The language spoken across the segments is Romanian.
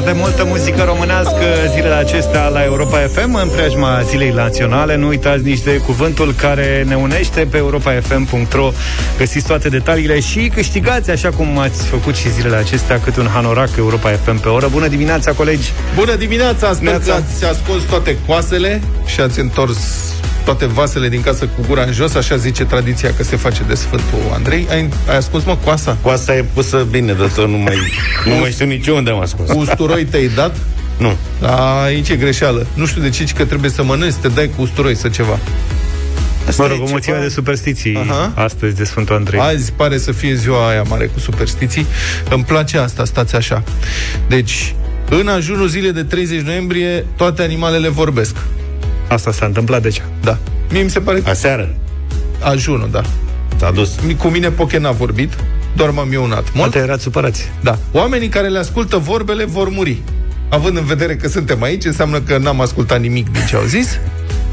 Foarte multă muzică românească zilele acestea la Europa FM în preajma zilei naționale. Nu uitați nici de cuvântul care ne unește pe europafm.ro. Găsiți toate detaliile și câștigați, așa cum ați făcut și zilele acestea, cât un hanorac Europa FM pe oră. Bună dimineața, colegi! Bună dimineața! Sper că ați ascuns toate coasele și ați întors toate vasele din casă cu gura în jos, așa zice tradiția că se face de Sfântul Andrei. Ai, ai ascuns, mă, coasa? Coasa e pusă bine, de tot nu mai, nu mai știu nici unde am ascuns. Usturoi te-ai dat? Nu. Da, aici e greșeală. Nu știu de ce, că trebuie să mănânci, să te dai cu usturoi să ceva. Asta mă rog, o mulțime de superstiții Aha. astăzi de Sfântul Andrei. Azi pare să fie ziua aia mare cu superstiții. Îmi place asta, stați așa. Deci, în ajunul zilei de 30 noiembrie, toate animalele vorbesc. Asta s-a întâmplat deja. Da. Mie mi se pare... Aseară. Ajunul, da. S-a dus. Cu mine Poche n-a vorbit, doar m-am ionat. Mult. erați supărați. Da. Oamenii care le ascultă vorbele vor muri. Având în vedere că suntem aici, înseamnă că n-am ascultat nimic din ce au zis.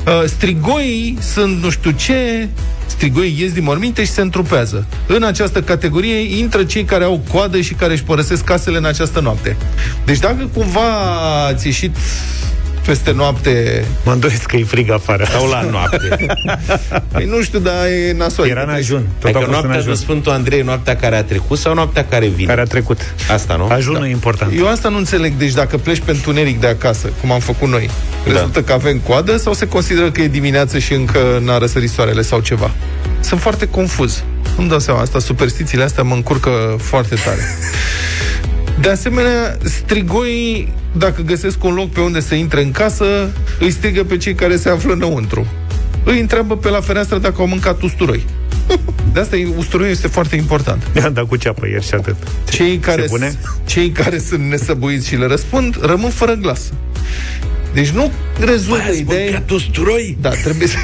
Uh, strigoii sunt nu știu ce, strigoii ies din morminte și se întrupează. În această categorie intră cei care au coadă și care își părăsesc casele în această noapte. Deci dacă cumva ați ieșit peste noapte... Mă îndoiesc că e frig afară. Sau la noapte. păi nu știu, dar e nasol. Era în ajun. Tot adică noaptea de Sfântul Andrei, noaptea care a trecut sau noaptea care vine? Care a trecut. Asta, nu? Ajunul da. e important. Eu asta nu înțeleg. Deci dacă pleci pe întuneric de acasă, cum am făcut noi, da. rezultă că avem coadă sau se consideră că e dimineață și încă n-a răsărit soarele sau ceva? Sunt foarte confuz. Nu-mi dau seama. Asta, superstițiile astea mă încurcă foarte tare. De asemenea, strigoii, dacă găsesc un loc pe unde să intre în casă, îi strigă pe cei care se află înăuntru. Îi întreabă pe la fereastră dacă au mâncat usturoi. De asta usturoiul este foarte important. I-am dat cu ceapă ieri și atât. Cei care, cei care sunt nesăbuiți și le răspund, rămân fără glas. Deci nu rezolvă Băi, ideea... usturoi? Da, trebuie să...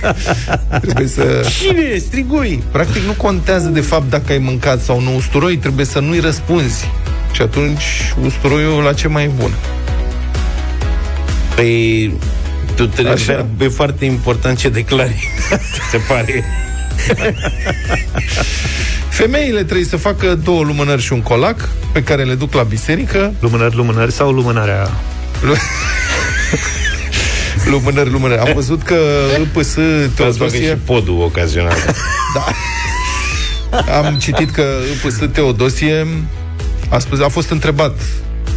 trebuie să... Cine? Strigoi? Practic nu contează de fapt dacă ai mâncat sau nu usturoi, trebuie să nu-i răspunzi. Și atunci usturoiul la ce mai e bun? Păi tu trebuie, Așa. e foarte important ce declari, se pare. Femeile trebuie să facă două lumânări și un colac pe care le duc la biserică. Lumânări, lumânări sau lumânarea? lumânări, lumânări. Am văzut că PS Teodosie... și podul ocazional. da. Am citit că PS Teodosie a spus, a fost întrebat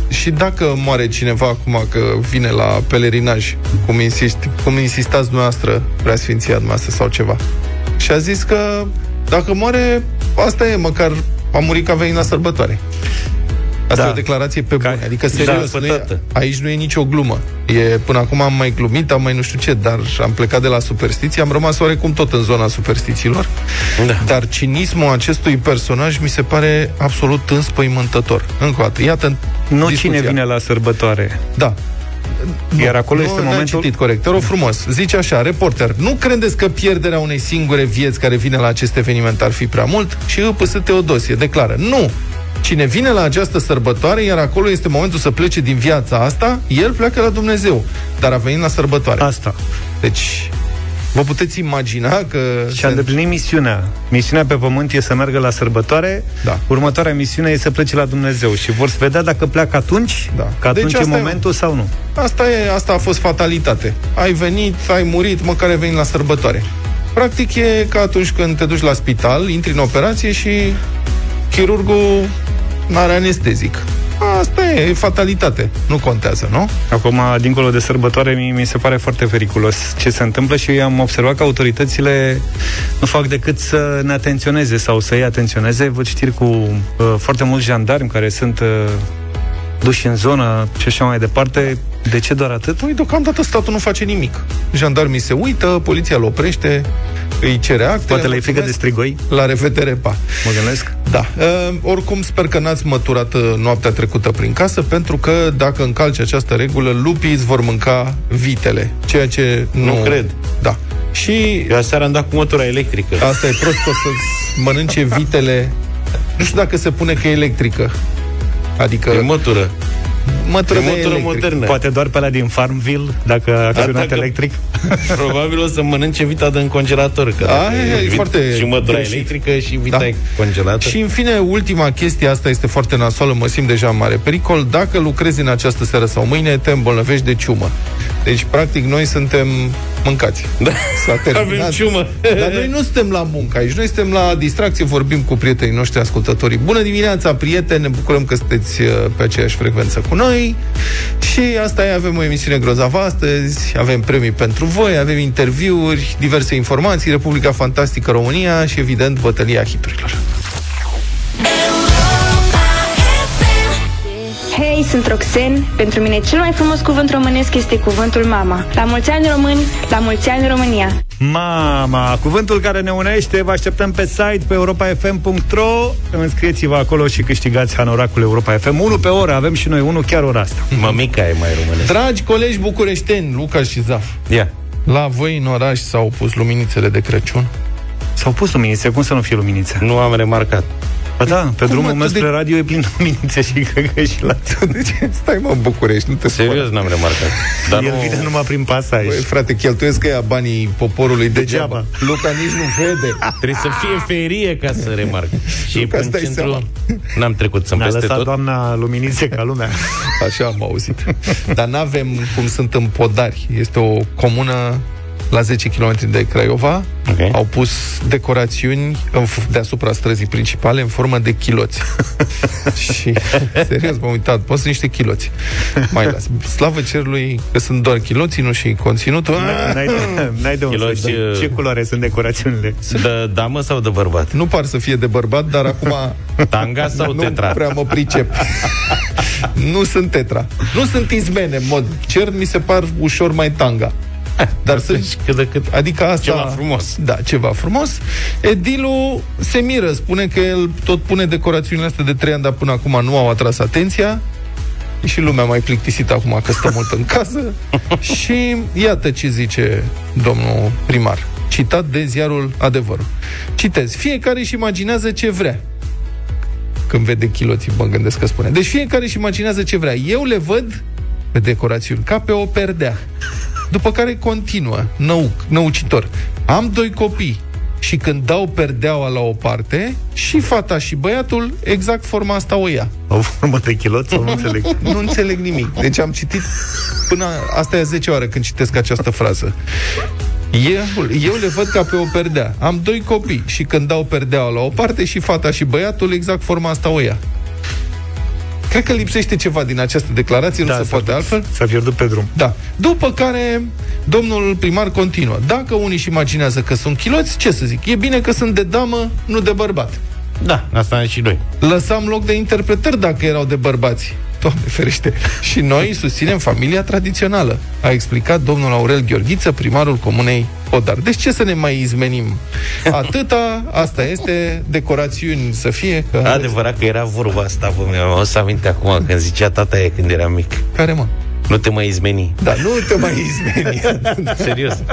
și dacă moare cineva acum că vine la pelerinaj, cum, insist, cum insistați dumneavoastră, preasfinția dumneavoastră sau ceva. Și a zis că dacă moare, asta e, măcar a murit că a venit la sărbătoare. Asta da. e o declarație pe bune. Adică, serios, da, nu e, aici nu e nicio glumă. E, până acum am mai glumit, am mai nu știu ce, dar am plecat de la superstiții, am rămas oarecum tot în zona superstițiilor. Da. Dar cinismul acestui personaj mi se pare absolut înspăimântător. Încă o dată, iată Nu discuția. cine vine la sărbătoare. Da. Nu, Iar acolo nu, este momentul... citit corect. Te rog frumos. Zice așa, reporter, nu credeți că pierderea unei singure vieți care vine la acest eveniment ar fi prea mult? Și îpăsă Teodosie declară, nu, Cine vine la această sărbătoare, iar acolo este momentul să plece din viața asta, el pleacă la Dumnezeu. Dar a venit la sărbătoare. Asta. Deci, Vă puteți imagina că... Și a îndeplinit misiunea. Misiunea pe pământ e să meargă la sărbătoare, da. următoarea misiune e să plece la Dumnezeu și vor să vedea dacă pleacă atunci, da. că atunci deci e momentul e... sau nu. Asta, e, asta a fost fatalitate. Ai venit, ai murit, măcar ai venit la sărbătoare. Practic e ca atunci când te duci la spital, intri în operație și chirurgul n-are anestezic. Asta e, e fatalitate. Nu contează, nu? Acum, dincolo de sărbătoare, mi, mi se pare foarte periculos ce se întâmplă și eu am observat că autoritățile nu fac decât să ne atenționeze sau să-i atenționeze. Văd știri cu uh, foarte mulți jandarmi care sunt uh, duși în zonă și așa mai departe. De ce doar atât? Păi, deocamdată statul nu face nimic. Jandarmii se uită, poliția îl oprește, îi cere acte. Poate le frică de strigoi? La revedere, pa. Mă gândesc? Da. Uh, oricum, sper că n-ați măturat uh, noaptea trecută prin casă, pentru că dacă încalci această regulă, lupii îți vor mânca vitele. Ceea ce nu... Nu cred. Da. Și... Eu aseară am dat cu mătura electrică. Asta e prost, o să mănânce vitele. Nu știu dacă se pune că e electrică. Adică... E mătură. Mătură, E de mătură electric. modernă. Poate doar pe la din Farmville, dacă a acționat Dacă- electric. Probabil o să mănânce vita de în congelator. Că dacă Aia e vit- foarte Și mătura greșit. electrică și vita Da. e congelată. Și în fine, ultima chestie, asta este foarte nasoală, mă simt deja în mare pericol. Dacă lucrezi în această seară sau mâine, te îmbolnăvești de ciumă. Deci, practic, noi suntem mâncați. Da. S-a terminat. Avem ciumă. Dar noi nu suntem la muncă aici, noi suntem la distracție, vorbim cu prietenii noștri ascultătorii. Bună dimineața, prieteni, ne bucurăm că sunteți uh, pe aceeași frecvență cu noi. Și asta e, avem o emisiune grozavă astăzi, avem premii pentru voi, avem interviuri, diverse informații, Republica Fantastică România și, evident, bătălia hiturilor. Hei, sunt Roxen. Pentru mine cel mai frumos cuvânt românesc este cuvântul mama. La mulți ani români, la mulți ani România. Mama, cuvântul care ne unește, vă așteptăm pe site, pe europafm.ro Înscrieți-vă acolo și câștigați hanoracul Europa FM. Unul pe oră, avem și noi unul chiar ora asta. Mămica e mai românesc. Dragi colegi bucureșteni, Luca și Zaf, Ia. la voi în oraș s-au pus luminițele de Crăciun? S-au pus luminițe, cum să nu fie luminițe? Nu am remarcat. Ba da, pe drumul atât meu de- spre radio e plin de luminițe și cred că și la... De ce? Stai mă, în București, nu te supăra. Serios n-am remarcat. Dar El nu... vine numai prin pasaj. Băi, frate, cheltuiesc ea banii poporului degeaba. Degeaba. Luca nici nu vede. Trebuie să fie ferie ca să remarc. Și Nu, ca în să dai seama. centru n-am trecut, sunt Ne-a peste lăsat tot. doamna luminițe ca lumea. Așa am auzit. Dar n-avem cum sunt în Podari. Este o comună la 10 km de Craiova. Ok. Au pus decorațiuni în f- deasupra străzii principale în formă de chiloți. și, serios, m-am uitat. Poți sunt niște chiloți. Mai las. Slavă cerului că sunt doar chiloții, nu și conținutul. N-ai de, n-ai de unde Chiloți, să uh, Ce culoare sunt decorațiunile? De damă sau de bărbat? Nu par să fie de bărbat, dar acum Tanga sau nu tetra? prea mă pricep. nu sunt tetra. Nu sunt izmene, în mod cer, mi se par ușor mai tanga. Dar sunt Deci cât de cât. Adică asta... Ceva frumos. Da, ceva frumos. Edilul se miră, spune că el tot pune decorațiunile astea de trei ani, dar până acum nu au atras atenția. E și lumea mai plictisită acum că stă mult în casă. și iată ce zice domnul primar. Citat de ziarul Adevărul. Citez. Fiecare își imaginează ce vrea. Când vede chiloții, mă gândesc că spune. Deci fiecare își imaginează ce vrea. Eu le văd pe decorațiuni, ca pe o perdea. După care continuă, nou, năucitor. Am doi copii și când dau perdeaua la o parte, și fata și băiatul, exact forma asta o ia. O formă de chilot sau nu înțeleg? Nu înțeleg nimic. Deci am citit până... Asta e a 10 oară când citesc această frază. Eu, eu le văd ca pe o perdea. Am doi copii și când dau perdeaua la o parte și fata și băiatul, exact forma asta o ia. Cred că lipsește ceva din această declarație, nu se s-a poate pierdut- altfel. S-a pierdut pe drum. Da. După care, domnul primar continuă. Dacă unii își imaginează că sunt chiloți, ce să zic? E bine că sunt de damă, nu de bărbat. Da, asta am și noi. Lăsam loc de interpretări dacă erau de bărbați. Doamne ferește. Și noi susținem familia tradițională, a explicat domnul Aurel Gheorghiță, primarul comunei Podar. Deci ce să ne mai izmenim? Atâta, asta este, decorațiuni să fie. Că Adevărat că era vorba asta, vă mi-am o să aminte acum când zicea tata e când eram mic. Care mă? Nu te mai izmeni. Da, nu te mai izmeni. Serios.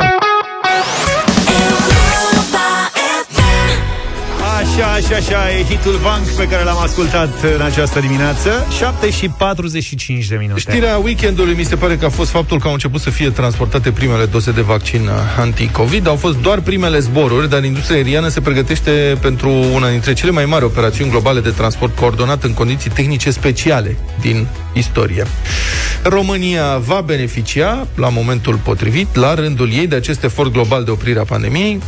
Așa, așa, așa, e hitul Bank pe care l-am ascultat în această dimineață 7 și 45 de minute Știrea weekendului mi se pare că a fost faptul că au început să fie transportate primele doze de vaccin anti-COVID. Au fost doar primele zboruri, dar industria aeriană se pregătește pentru una dintre cele mai mari operațiuni globale de transport coordonat în condiții tehnice speciale din istorie. România va beneficia, la momentul potrivit, la rândul ei, de acest efort global de oprire a pandemiei,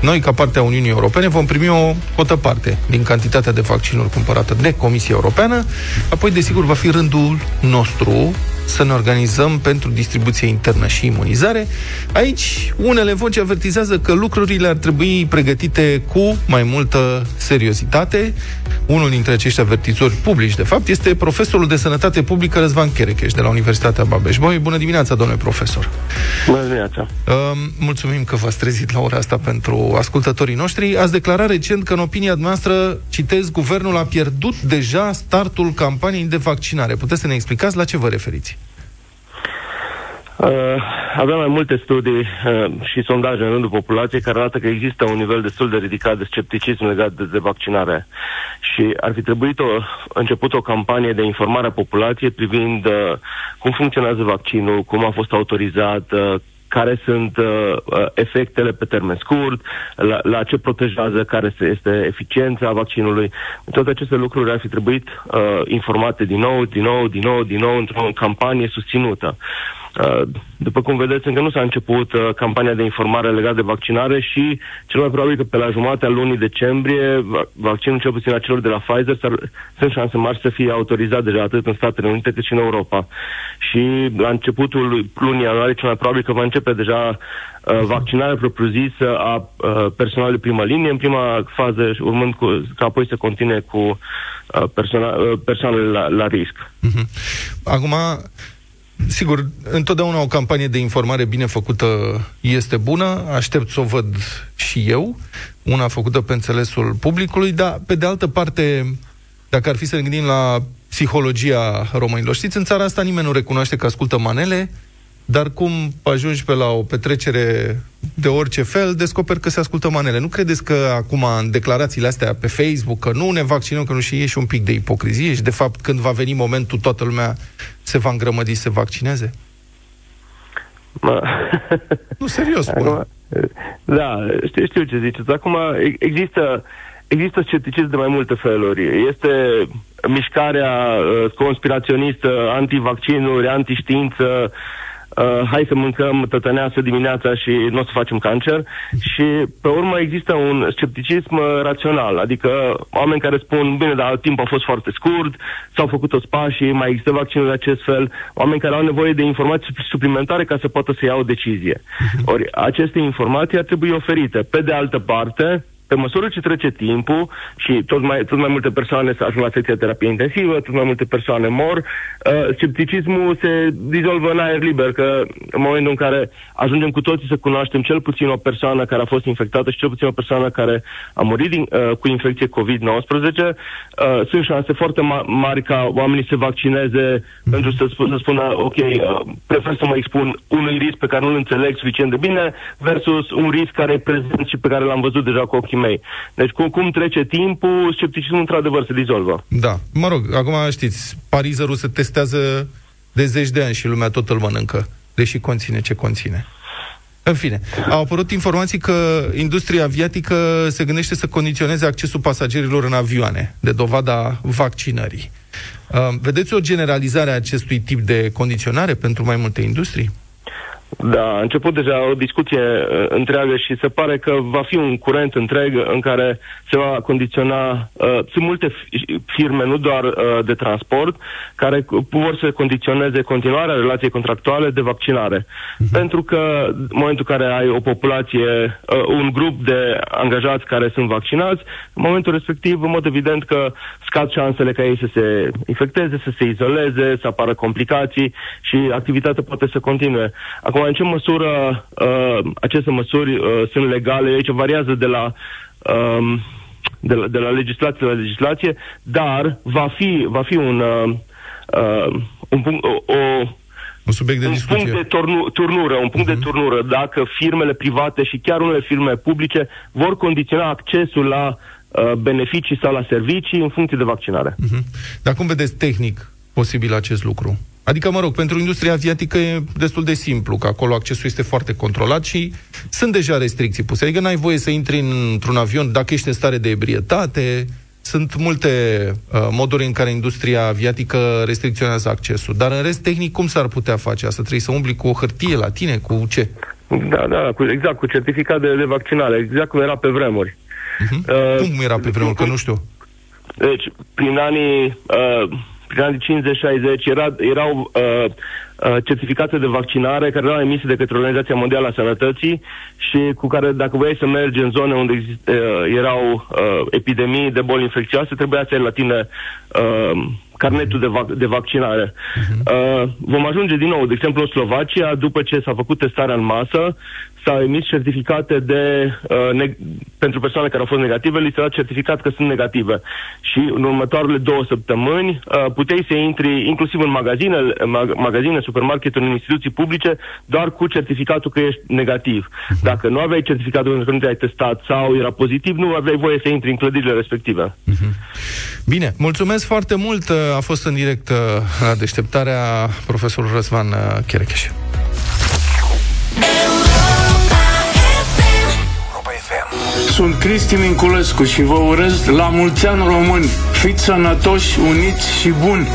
noi, ca parte a Uniunii Europene, vom primi o cotă parte din cantitatea de vaccinuri cumpărată de Comisia Europeană. Apoi, desigur, va fi rândul nostru să ne organizăm pentru distribuție internă și imunizare. Aici, unele voci avertizează că lucrurile ar trebui pregătite cu mai multă seriozitate. Unul dintre acești avertizori publici, de fapt, este profesorul de sănătate publică Răzvan Cherecheș de la Universitatea Babeș-Bolyai. Bună dimineața, domnule profesor! Bună dimineața. Um, mulțumim că v-ați trezit la ora asta pentru ascultătorii noștri. Ați declarat recent că, în opinia noastră, citez, guvernul a pierdut deja startul campaniei de vaccinare. Puteți să ne explicați la ce vă referiți? Uh, avem mai multe studii uh, și sondaje în rândul populației care arată că există un nivel destul de ridicat de scepticism legat de, de vaccinare. Și ar fi trebuit o, început o campanie de informare a populației privind uh, cum funcționează vaccinul, cum a fost autorizat, uh, care sunt uh, uh, efectele pe termen scurt, la, la ce protejează, care este eficiența vaccinului. Toate aceste lucruri ar fi trebuit uh, informate din nou, din nou, din nou, din nou, într-o campanie susținută. Uh, după cum vedeți, încă nu s-a început uh, campania de informare legată de vaccinare și cel mai probabil că pe la jumatea lunii decembrie vaccinul cel puțin a celor de la Pfizer sunt șanse mari să fie autorizat deja atât în Statele Unite cât și în Europa. Și la începutul lunii ianuarie cel mai probabil că va începe deja uh, vaccinarea propriu-zisă a uh, personalului primă linie în prima fază, urmând cu, ca apoi să continue cu uh, persoana, uh, persoanele la, la risc. Uh-huh. Acum, Sigur, întotdeauna o campanie de informare bine făcută este bună, aștept să o văd și eu, una făcută pe înțelesul publicului, dar, pe de altă parte, dacă ar fi să ne gândim la psihologia românilor, știți, în țara asta nimeni nu recunoaște că ascultă manele, dar cum ajungi pe la o petrecere de orice fel, descoperi că se ascultă manele. Nu credeți că acum, în declarațiile astea pe Facebook, că nu ne vaccinăm, că nu și e și un pic de ipocrizie și, de fapt, când va veni momentul, toată lumea se va îngrămădi să se vaccineze? Mă. Nu, serios, spun. Acum, da, știu, știu ce ziceți. Acum, există, există scepticism de mai multe feluri. Este mișcarea uh, conspiraționistă, antivaccinuri, antiștiință, uh, hai să mâncăm tătăneasă dimineața și nu o să facem cancer și pe urmă există un scepticism uh, rațional, adică oameni care spun, bine, dar timpul a fost foarte scurt, s-au făcut toți pașii, mai există vaccinul de acest fel, oameni care au nevoie de informații suplimentare ca să poată să ia o decizie. Ori aceste informații ar trebui oferite. Pe de altă parte, pe măsură ce trece timpul și tot mai, tot mai multe persoane se ajung la secția terapie intensivă, tot mai multe persoane mor, uh, scepticismul se dizolvă în aer liber, că în momentul în care ajungem cu toții să cunoaștem cel puțin o persoană care a fost infectată și cel puțin o persoană care a murit din, uh, cu infecție COVID-19, uh, sunt șanse foarte ma- mari ca oamenii să vaccineze mm-hmm. pentru să, sp- să spună, ok, uh, prefer să mă expun unui risc pe care nu-l înțeleg suficient de bine versus un risc care e prezent și pe care l-am văzut deja cu ochii ochii mei. Deci cum, cum trece timpul, scepticismul într-adevăr se dizolvă. Da. Mă rog, acum știți, parizerul se testează de zeci de ani și lumea tot îl mănâncă, deși conține ce conține. În fine, au apărut informații că industria aviatică se gândește să condiționeze accesul pasagerilor în avioane, de dovada vaccinării. Uh, vedeți o generalizare a acestui tip de condiționare pentru mai multe industrii? Da, a început deja o discuție uh, întreagă și se pare că va fi un curent întreg în care se va condiționa. Uh, sunt multe firme, nu doar uh, de transport, care vor să condiționeze continuarea relației contractuale de vaccinare. Uh-huh. Pentru că în momentul în care ai o populație, uh, un grup de angajați care sunt vaccinați, în momentul respectiv, în mod evident că scad șansele ca ei să se infecteze, să se izoleze, să apară complicații și activitatea poate să continue. Acum, în ce măsură uh, aceste măsuri uh, sunt legale, aici variază de la, uh, de la, de la legislație la legislație, dar va fi, va fi un, uh, uh, un punct, o, o un subiect de un discuție. punct de turnu- turnură, un punct uh-huh. de mhm. turnură, dacă firmele private și chiar unele firme publice vor condiționa accesul la uh, beneficii sau la servicii în funcție de vaccinare. Uh-huh. Dar cum vedeți tehnic posibil acest lucru? Adică, mă rog, pentru industria aviatică e destul de simplu, că acolo accesul este foarte controlat și sunt deja restricții puse. Adică n-ai voie să intri într-un avion dacă ești în stare de ebrietate. Sunt multe uh, moduri în care industria aviatică restricționează accesul. Dar în rest, tehnic, cum s-ar putea face asta? Trebuie să umbli cu o hârtie la tine? Cu ce? Da, da, cu, exact, cu certificat de, de vaccinare, exact cum era pe vremuri. Uh-huh. Uh, cum era pe vremuri? Că nu știu. Deci, prin anii... Uh, prin anii 50-60 era, erau uh, uh, certificate de vaccinare care erau emise de către Organizația Mondială a Sănătății și cu care dacă voiai să mergi în zone unde exist, uh, erau uh, epidemii de boli infecțioase, trebuia să ai la tine uh, carnetul de, vac- de vaccinare. Uh-huh. Uh, vom ajunge din nou, de exemplu, în Slovacia, după ce s-a făcut testarea în masă, s-au emis certificate de, uh, ne- pentru persoane care au fost negative, li s-a dat certificat că sunt negative. Și în următoarele două săptămâni uh, puteai să intri inclusiv în magazine, mag- magazine, supermarketuri, în instituții publice, doar cu certificatul că ești negativ. Dacă nu aveai certificatul pentru că nu te-ai testat sau era pozitiv, nu aveai voie să intri în clădirile respective. Bine, mulțumesc foarte mult. A fost în direct uh, la deșteptarea profesorul Răzvan uh, Cherecheș. Sunt Cristi Minculescu și vă urez la mulți ani români. Fiți sănătoși, uniți și buni.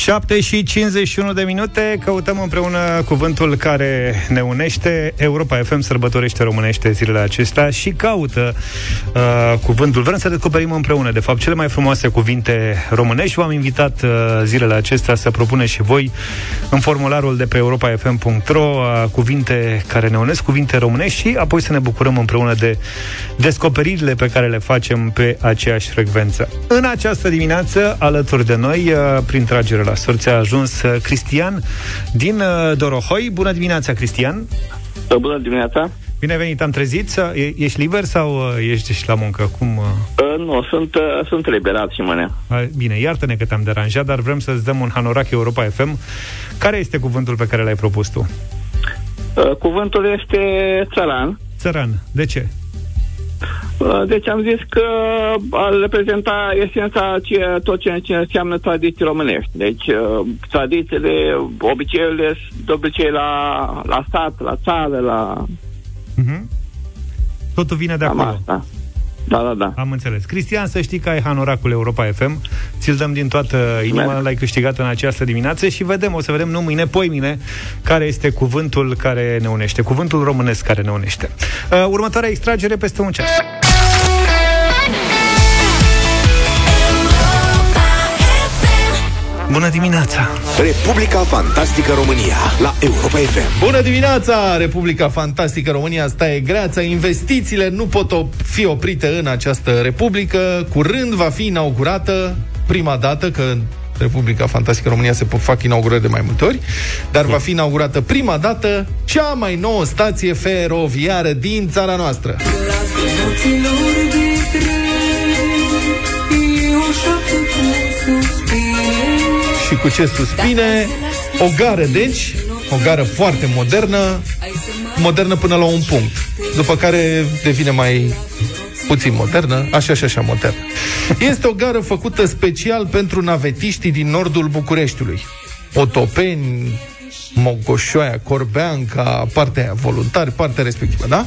7 și 51 de minute. Căutăm împreună cuvântul care ne unește. Europa FM sărbătorește românește zilele acestea Și caută uh, cuvântul. Vrem să descoperim împreună, de fapt, cele mai frumoase cuvinte românești. V-am invitat uh, zilele acestea să propuneți și voi În formularul de pe europafm.ro uh, Cuvinte care ne unesc, cuvinte românești Și apoi să ne bucurăm împreună de descoperirile pe care le facem pe aceeași frecvență. În această dimineață, alături de noi, uh, prin tragere la sorți a ajuns uh, Cristian din uh, Dorohoi. Bună dimineața, Cristian! Bună dimineața! Bine venit, am trezit? Sau e- ești liber sau uh, ești și la muncă? Cum? uh? Uh, nu, sunt, uh, sunt liberat și mâine. A, Bine, iartă-ne că te-am deranjat, dar vrem să-ți dăm un hanorac Europa FM. Care este cuvântul pe care l-ai propus tu? Uh, cuvântul este țăran. Țăran. De ce? Uh, deci am zis că ar reprezenta esența ce, tot ce, ce înseamnă tradiții românești. Deci uh, tradițiile, obiceiurile, de obicei la, la sat, la țară, la Uh-huh. Totul vine de cam acolo. asta. Da, da, da. Am înțeles. Cristian, să știi că ai hanoracul Europa FM. Ți-l dăm din toată inima, Mulțumesc. l-ai câștigat în această dimineață și vedem, o să vedem nu mâine, poi mine, care este cuvântul care ne unește, cuvântul românesc care ne unește. Uh, următoarea extragere peste un ceas. Bună dimineața! Republica Fantastică România la Europa FM. Bună dimineața, Republica Fantastică România, asta e greața. Investițiile nu pot op- fi oprite în această republică. Curând va fi inaugurată prima dată, că în Republica Fantastică România se pot fac inaugurări de mai multe ori, dar va fi inaugurată prima dată cea mai nouă stație feroviară din țara noastră. Și cu ce suspine, o gară, deci, o gară foarte modernă, modernă până la un punct, după care devine mai puțin modernă, așa și așa modernă. Este o gară făcută special pentru navetiștii din nordul Bucureștiului. Otopeni, Mogoșoaia, Corbeanca, partea aia, voluntari, partea respectivă, da?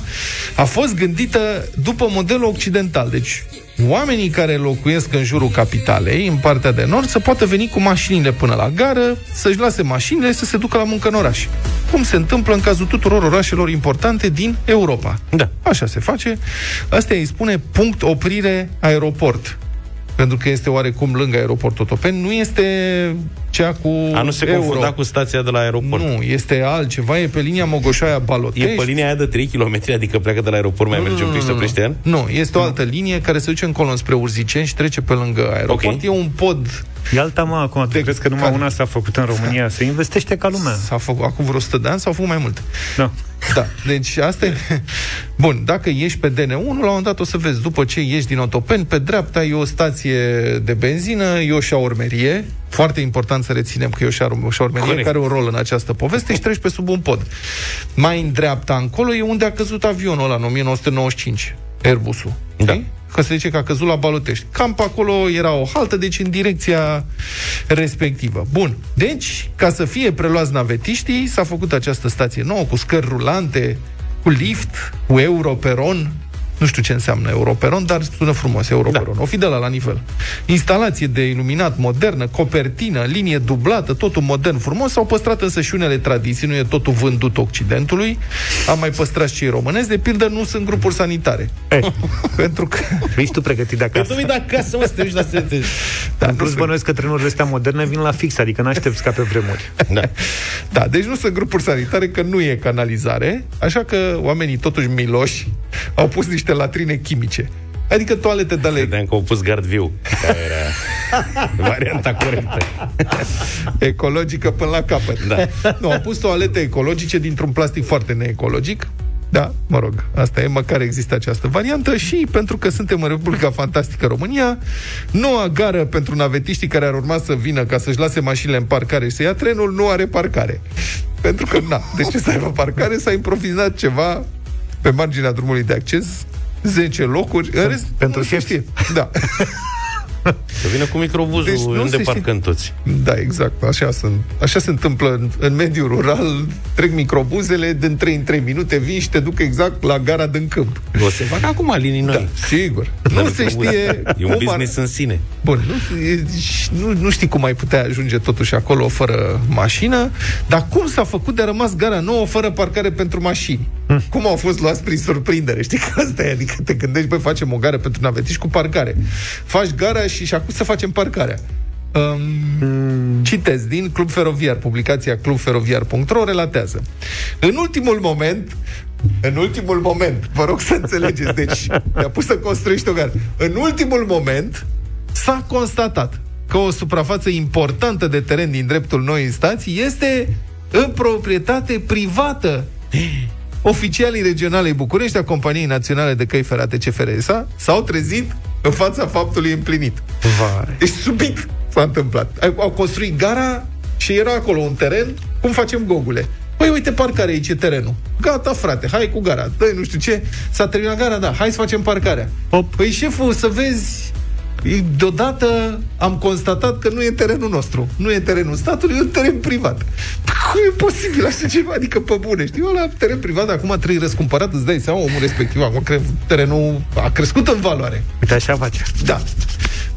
A fost gândită după modelul occidental, deci oamenii care locuiesc în jurul capitalei, în partea de nord, să poată veni cu mașinile până la gară, să-și lase mașinile să se ducă la muncă în oraș. Cum se întâmplă în cazul tuturor orașelor importante din Europa. Da. Așa se face. Asta îi spune punct oprire aeroport. Pentru că este oarecum lângă aeroportul Otopeni, nu este cea cu A nu se euro. confunda cu stația de la aeroport. Nu, este altceva, e pe linia Mogoșoaia-Balotești. E pe linia aia de 3 km, adică pleacă de la aeroport, mai merge un pic să Preștean? Nu, este o altă linie care se duce încolo spre Urziceni și trece pe lângă aeroport. Ok. E un pod E alta, mă, acum, tu De crezi că numai care? una s-a făcut în România? Se investește ca lumea. S-a făcut acum vreo 100 de ani, s-au făcut mai mult. Da. Da, deci asta e... Bun, dacă ieși pe DN1, la un moment dat o să vezi, după ce ieși din Otopeni, pe dreapta e o stație de benzină, e o șaurmerie, foarte important să reținem că e o șaur- o șaurmerie Corect. care are un rol în această poveste și treci pe sub un pod. Mai în dreapta încolo e unde a căzut avionul ăla în 1995, Airbusul. Da. Știi? Că se zice că a căzut la Balotești. Cam pe acolo era o haltă, deci în direcția respectivă. Bun. Deci, ca să fie preluați navetiștii, s-a făcut această stație nouă, cu scări rulante, cu lift, cu europeron, nu știu ce înseamnă europeron, dar sună frumos, europeron. Da. O fi de la la nivel. Instalație de iluminat modernă, copertină, linie dublată, totul modern, frumos. S-au păstrat însă și unele tradiții, nu e totul vândut Occidentului. Am mai păstrat și cei românesc, de pildă nu sunt grupuri sanitare. Eh, Pentru că... ești tu pregătit de Că acasă. tu mi da acasă, mă, să te duci la sete. Da, În nu plus, sunt, bănuiesc că trenurile astea moderne vin la fix, adică n-aștepți ca pe vremuri. Da. da, deci nu sunt grupuri sanitare, că nu e canalizare, așa că oamenii totuși miloși au pus niște latrine chimice. Adică toalete de ale Credeam că au pus gard viu. Care era varianta corectă. ecologică până la capăt. Da. Nu, au pus toalete ecologice dintr-un plastic foarte neecologic, Da, mă rog, asta e, măcar există această variantă și pentru că suntem în Republica Fantastică România, noua gară pentru navetiștii care ar urma să vină ca să-și lase mașinile în parcare și să ia trenul, nu are parcare. Pentru că, na, de ce să aibă parcare? S-a improvizat ceva pe marginea drumului de acces, 10 locuri, în rest, Pentru nu se șefi. știe. Da. Să vină cu microbuzul Deci deci nu unde se știe. parcăm toți. Da, exact. Așa, sunt, așa se întâmplă în, în mediul rural. Trec microbuzele, din 3 în 3 minute vin și te duc exact la gara din câmp. O să fac acum linii noi. Da, sigur. Nu se știe E un cum business în sine. Bun, nu, e- și nu, nu știi cum ai putea ajunge totuși acolo fără mașină, dar cum s-a făcut de a rămas gara nouă fără parcare pentru mașini? Cum au fost luați prin surprindere? Știi că asta e, adică te gândești, băi, facem o gară pentru navetiști cu parcare. Faci gara și și acum să facem parcarea. Um, citez din Club Feroviar, publicația clubferoviar.ro relatează. În ultimul moment, în ultimul moment, vă rog să înțelegeți, deci te-a pus să construiești o gară. În ultimul moment s-a constatat că o suprafață importantă de teren din dreptul noi instații este în proprietate privată. Oficialii regionalei București a Companiei Naționale de Căi Ferate CFRSA s-au trezit în fața faptului împlinit. Vai. Deci subit s-a întâmplat. Au au construit gara și era acolo un teren. Cum facem gogule? Păi uite, parcare aici e terenul. Gata, frate, hai cu gara. dă nu știu ce. S-a terminat gara, da, hai să facem parcarea. Hop. Păi șeful, să vezi, e- deodată am constatat că nu e terenul nostru. Nu e terenul statului, e un teren privat. Păi cum e posibil așa ceva? Adică pe bune, știi? Ăla teren privat, acum trebuie răscumpărat, îți dai seama, omul respectiv. Acum cre- terenul a crescut în valoare. Uite, așa face. Da.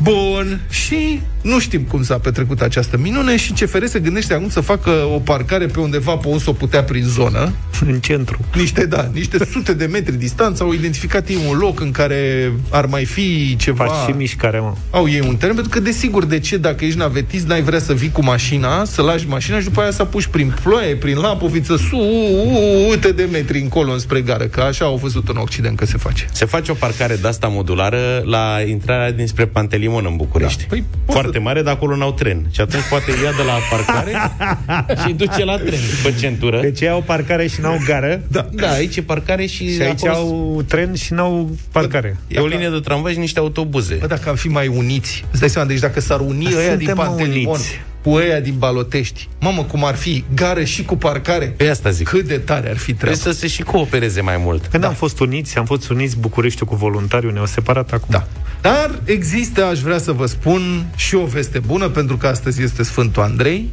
Bun, și nu știm cum s-a petrecut această minune și CFR se gândește acum să facă o parcare pe undeva pe unde s-o putea prin zonă. În centru. Niște, da, niște sute de metri distanță au identificat ei un loc în care ar mai fi ceva... Faci și mișcare, mă. Au ei un teren, pentru că desigur, de ce dacă ești navetist, n-ai vrea să vii cu mașina, să lași mașina și după aia să apuci prin ploaie, prin lapoviță, sute de metri încolo înspre gară, că așa au văzut în Occident că se face. Se face o parcare de asta modulară la intrarea dinspre Pantelimon în București. Da. Păi, poți Foarte să- mare, dar acolo n-au tren. Și atunci poate ia de la parcare și îi duce la tren pe centură. Deci ei au parcare și n-au gară. Da. Da, aici e parcare și, Și aici acolo au tren și n-au parcare. E o linie de tramvai și niște autobuze. Bă, dacă am fi mai uniți, îți dai seama, deci dacă s-ar uni Da, ăia din suntem Pantelimon uniți. Cu ăia din Balotești, mamă, cum ar fi gară și cu parcare, Pe asta zic. cât de tare ar fi treaba. Trebuie să se și coopereze mai mult. Când am fost uniți, am fost uniți Bucureștiul cu voluntariu, ne-au separat acum. Da. Dar există, aș vrea să vă spun, și o veste bună, pentru că astăzi este Sfântul Andrei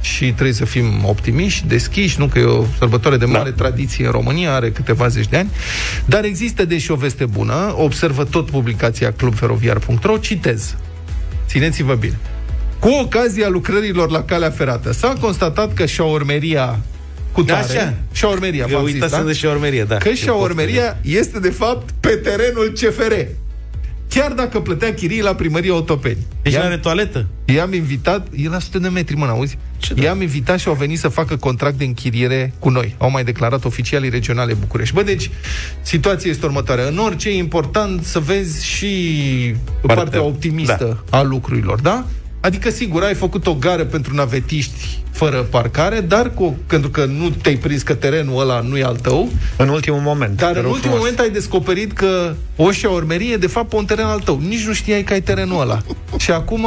și trebuie să fim optimiști, deschiși, nu că e o sărbătoare de mare da. tradiție în România, are câteva zeci de ani, dar există deși o veste bună, observă tot publicația clubferoviar.ro, citez. Țineți-vă bine. Cu ocazia lucrărilor la calea ferată, s-a constatat că șaormeria cu tare, Așa. șaormeria, Eu v-am zis, uitasem da? de șaormerie, da. Că Eu șaormeria este de fapt pe terenul CFR. Chiar dacă plătea chirii la primăria Otopeni. Deci nu I-am, are toaletă? i-am invitat, e la 100 de metri, mă, auzi? Ce da? I-am invitat și au venit să facă contract de închiriere cu noi. Au mai declarat oficialii regionale București. Bă, deci, situația este următoarea. În orice e important să vezi și partea, Partea- optimistă da. a lucrurilor, da? Adică, sigur, ai făcut o gară pentru navetiști fără parcare, dar cu, pentru că nu te-ai prins că terenul ăla nu e al tău, În ultimul moment. dar te în rog ultimul frumos. moment ai descoperit că o șaurmerie e de fapt pe un teren al tău. Nici nu știai că ai terenul ăla. Și acum,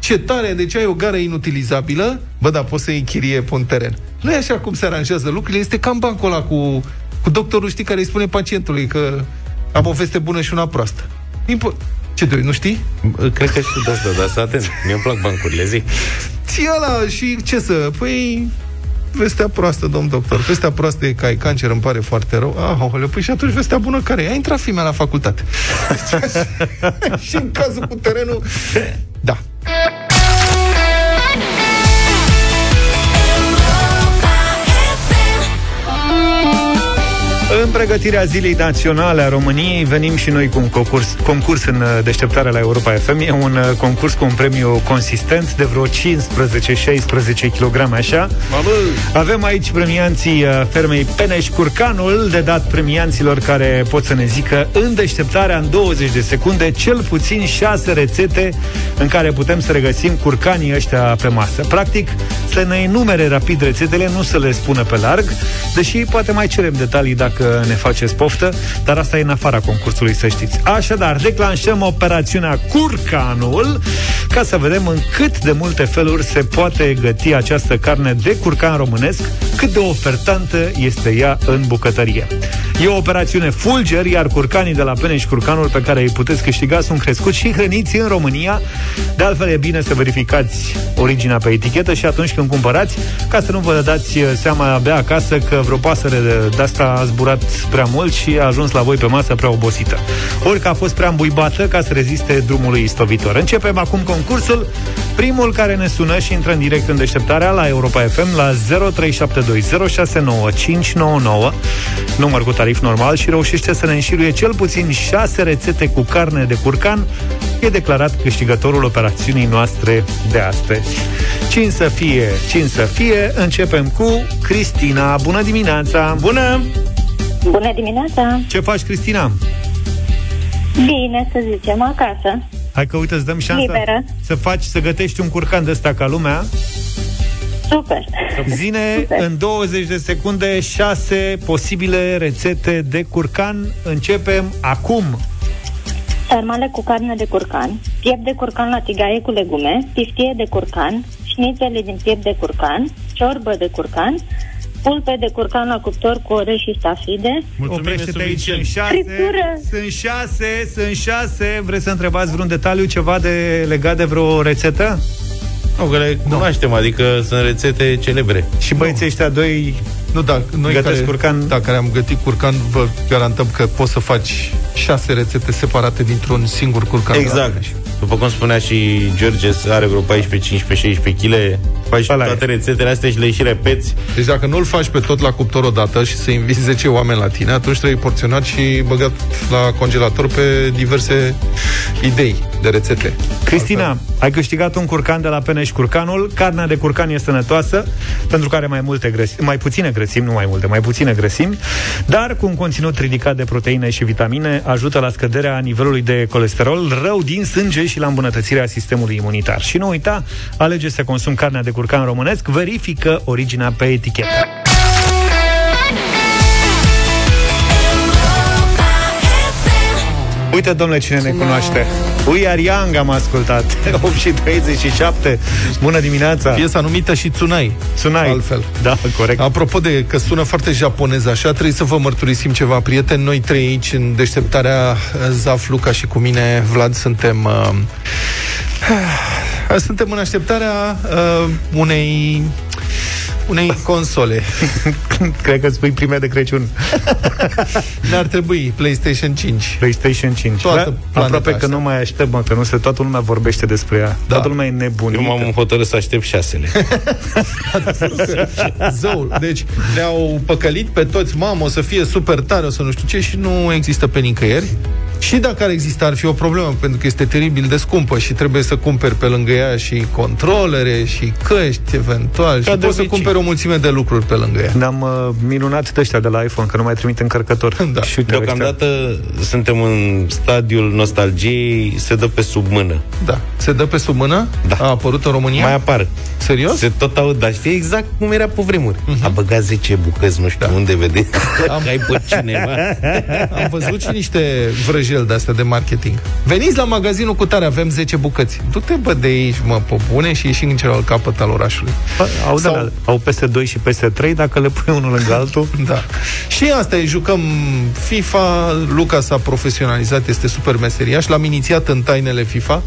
ce tare, deci ai o gară inutilizabilă, bă, dar poți să iei chirie pe un teren. Nu e așa cum se aranjează lucrurile, este cam bancul ăla cu, cu doctorul, știi, care îi spune pacientului că am o veste bună și una proastă. Impo- ce doi, nu știi? Cred că și de asta, dar să atent. Mie îmi plac bancurile, zi. Ți ăla și ce să... Păi, vestea proastă, domn doctor. Vestea proastă e că ai cancer, îmi pare foarte rău. Ah, oh, păi și atunci vestea bună care e? A intrat fimea la facultate. și în cazul cu terenul... Da. În pregătirea Zilei Naționale a României venim și noi cu un concurs, concurs în uh, deșteptarea la Europa FM. E un uh, concurs cu un premiu consistent de vreo 15-16 kg așa. Mamă! Avem aici premianții uh, fermei Peneș Curcanul, de dat premianților care pot să ne zică în deșteptarea în 20 de secunde cel puțin 6 rețete în care putem să regăsim curcanii ăștia pe masă. Practic, să ne enumere rapid rețetele, nu să le spună pe larg, deși poate mai cerem detalii dacă ne faceți poftă, dar asta e în afara concursului, să știți. Așadar, declanșăm operațiunea Curcanul ca să vedem în cât de multe feluri se poate găti această carne de curcan românesc, cât de ofertantă este ea în bucătărie. E o operațiune fulger, iar curcanii de la Peneș Curcanul pe care îi puteți câștiga sunt crescuți și hrăniți în România. De altfel, e bine să verificați originea pe etichetă și atunci când cumpărați, ca să nu vă dați seama abia acasă că vreo pasăre de, de asta a zburat prea mult și a ajuns la voi pe masă prea obosită. Ori că a fost prea îmbuibată ca să reziste drumului istovitor. Începem acum concursul. Primul care ne sună și intră în direct în deșteptarea la Europa FM la 0372069599 număr cu tarif normal și reușește să ne înșiruie cel puțin 6 rețete cu carne de curcan, e declarat câștigătorul operațiunii noastre de astăzi. Cine să fie, cine să fie, începem cu Cristina. Bună dimineața! Bună! Bună dimineața! Ce faci, Cristina? Bine, să zicem, acasă. Hai că uite, îți dăm șansa Liberă. să faci, să gătești un curcan de ăsta ca lumea. Super! Zine Super. în 20 de secunde 6 posibile rețete de curcan. Începem acum. Sarmale cu carne de curcan, piept de curcan la tigaie cu legume, piftie de curcan, șnițele din piept de curcan, ciorbă de curcan, pulpe de curcan la cuptor cu orez și stafide, Oprește-te aici, sunt șase, Friptură. sunt șase, sunt șase. Vreți să întrebați vreun detaliu, ceva de legat de vreo rețetă? Nu, că le cunoaștem, adică sunt rețete celebre. Și băieții ăștia doi Nu, da, noi Gătesc care, curcan? Da, care am gătit curcan, vă garantăm că poți să faci șase rețete separate dintr-un singur curcan. Exact. După cum spunea și George, are vreo 14, 15, 16 kg. Faci Ăla e. toate rețetele astea și le și repeți. Deci dacă nu-l faci pe tot la cuptor odată și să inviți 10 oameni la tine, atunci trebuie porționat și băgat la congelator pe diverse idei de rețete. Cristina, ai câștigat un curcan de la Peneș Curcanul. Carnea de curcan e sănătoasă, pentru că are mai multe grăsimi, mai puține grăsimi, nu mai multe, mai puține grăsimi, dar cu un conținut ridicat de proteine și vitamine, ajută la scăderea nivelului de colesterol rău din sânge și la îmbunătățirea sistemului imunitar. Și nu uita, alege să consumi carnea de curcan românesc, verifică originea pe etichetă. Uite, domnule, cine ne cunoaște. We Are Young am ascultat. 8 și 37. Bună dimineața. Piesa numită și Tsunai. Sunai. Altfel. Da, corect. Apropo de că sună foarte japonez așa, trebuie să vă mărturisim ceva, prieteni. Noi trei aici, în deșteptarea Zaf, Luca și cu mine, Vlad, suntem... Uh, suntem în așteptarea uh, unei unei console. Cred că spui prime de Crăciun. Ne-ar trebui PlayStation 5. PlayStation 5. Toată da? planeta Aprope că asta. nu mai aștept, mă, că nu se, toată lumea vorbește despre ea. Da. Toată lumea e nebunită. Eu m-am hotărât să aștept șasele. Zău. Deci ne-au păcălit pe toți, mamă, o să fie super tare, o să nu știu ce, și nu există pe nicăieri. Și dacă ar exista, ar fi o problemă, pentru că este teribil de scumpă și trebuie să cumperi pe lângă ea și controlere și căști, eventual, Ca și de poți să obicei. cumperi o mulțime de lucruri pe lângă ea. Ne-am uh, minunat de ăștia de la iPhone, că nu mai trimit încărcător. Da. Și uite, ăștia. Deocamdată suntem în stadiul nostalgiei, se dă pe sub mână. Da. Se dă pe sub mână? Da. A apărut în România? Mai apar. Serios? Se tot aud, dar știi exact cum era pe vremuri. A băgat 10 bucăți, nu știu Da. unde vede. Am- Am... Ai pe cineva. Am văzut și niște vrăjeli de astea de marketing. Veniți la magazinul cu tare, avem 10 bucăți. Du-te, bă, de aici, mă, pe bune și ieși în celălalt capăt al orașului. Bă, Au, Sau- Sau... au peste 2 și peste 3, dacă le pui unul lângă altul. Da. Și asta e, jucăm FIFA, Luca s-a profesionalizat, este super meseriaș, l-am inițiat în tainele FIFA,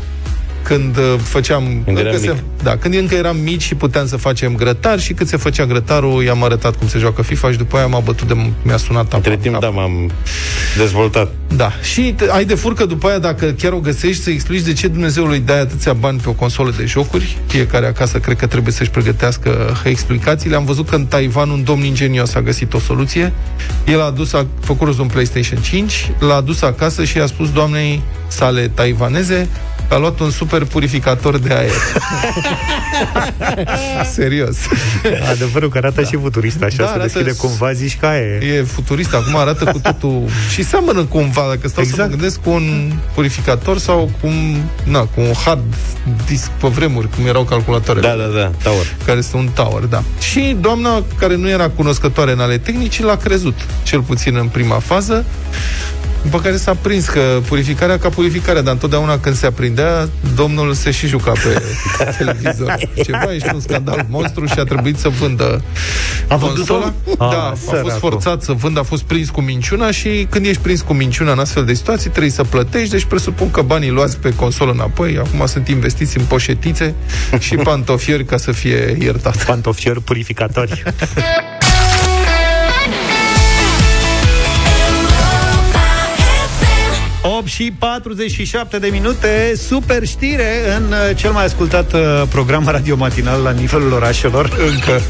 când uh, făceam... Când încă eram se, mic. da, când încă eram mici și puteam să facem grătar și cât se făcea grătarul, i-am arătat cum se joacă FIFA și după aia m-a bătut de... mi-a sunat apa Între în timp, cap. da, m-am dezvoltat. Da. Și te- ai de furcă după aia, dacă chiar o găsești, să explici de ce Dumnezeul îi dai atâția bani pe o consolă de jocuri. Fiecare acasă cred că trebuie să-și pregătească explicațiile. Am văzut că în Taiwan un domn ingenios a găsit o soluție. El a adus, a făcut rost de un PlayStation 5, l-a adus acasă și i-a spus doamnei sale taiwaneze că a luat un super purificator de aer. Serios. Adevărul că arată da. și futurist, așa, Da, da, se arată deschide s- cumva, zici că aia e. E futurist, acum arată cu totul și seamănă cumva, dacă stau exact. să Exact. mă gândesc, cu un purificator sau cu un, na, cu un hard disk pe vremuri, cum erau calculatoarele. Da, da, da, tower. Care este un tower, da. Și doamna, care nu era cunoscătoare în ale tehnicii, l-a crezut, cel puțin în prima fază, după care s-a prins că purificarea ca purificarea, dar întotdeauna când se aprindea, domnul se și juca pe televizor. Ceva, ești un scandal monstru și a trebuit să vândă A vândut-o? consola. Ah, Da, a fost săracul. forțat să vândă, a fost prins cu minciuna și când ești prins cu minciuna în astfel de situații, trebuie să plătești, deci presupun că banii luați pe consolă înapoi, acum sunt investiți în poșetițe și pantofieri ca să fie iertat. Pantofieri purificatori. 8 și 47 de minute, super știre în uh, cel mai ascultat uh, program radio matinal la nivelul orașelor. Încă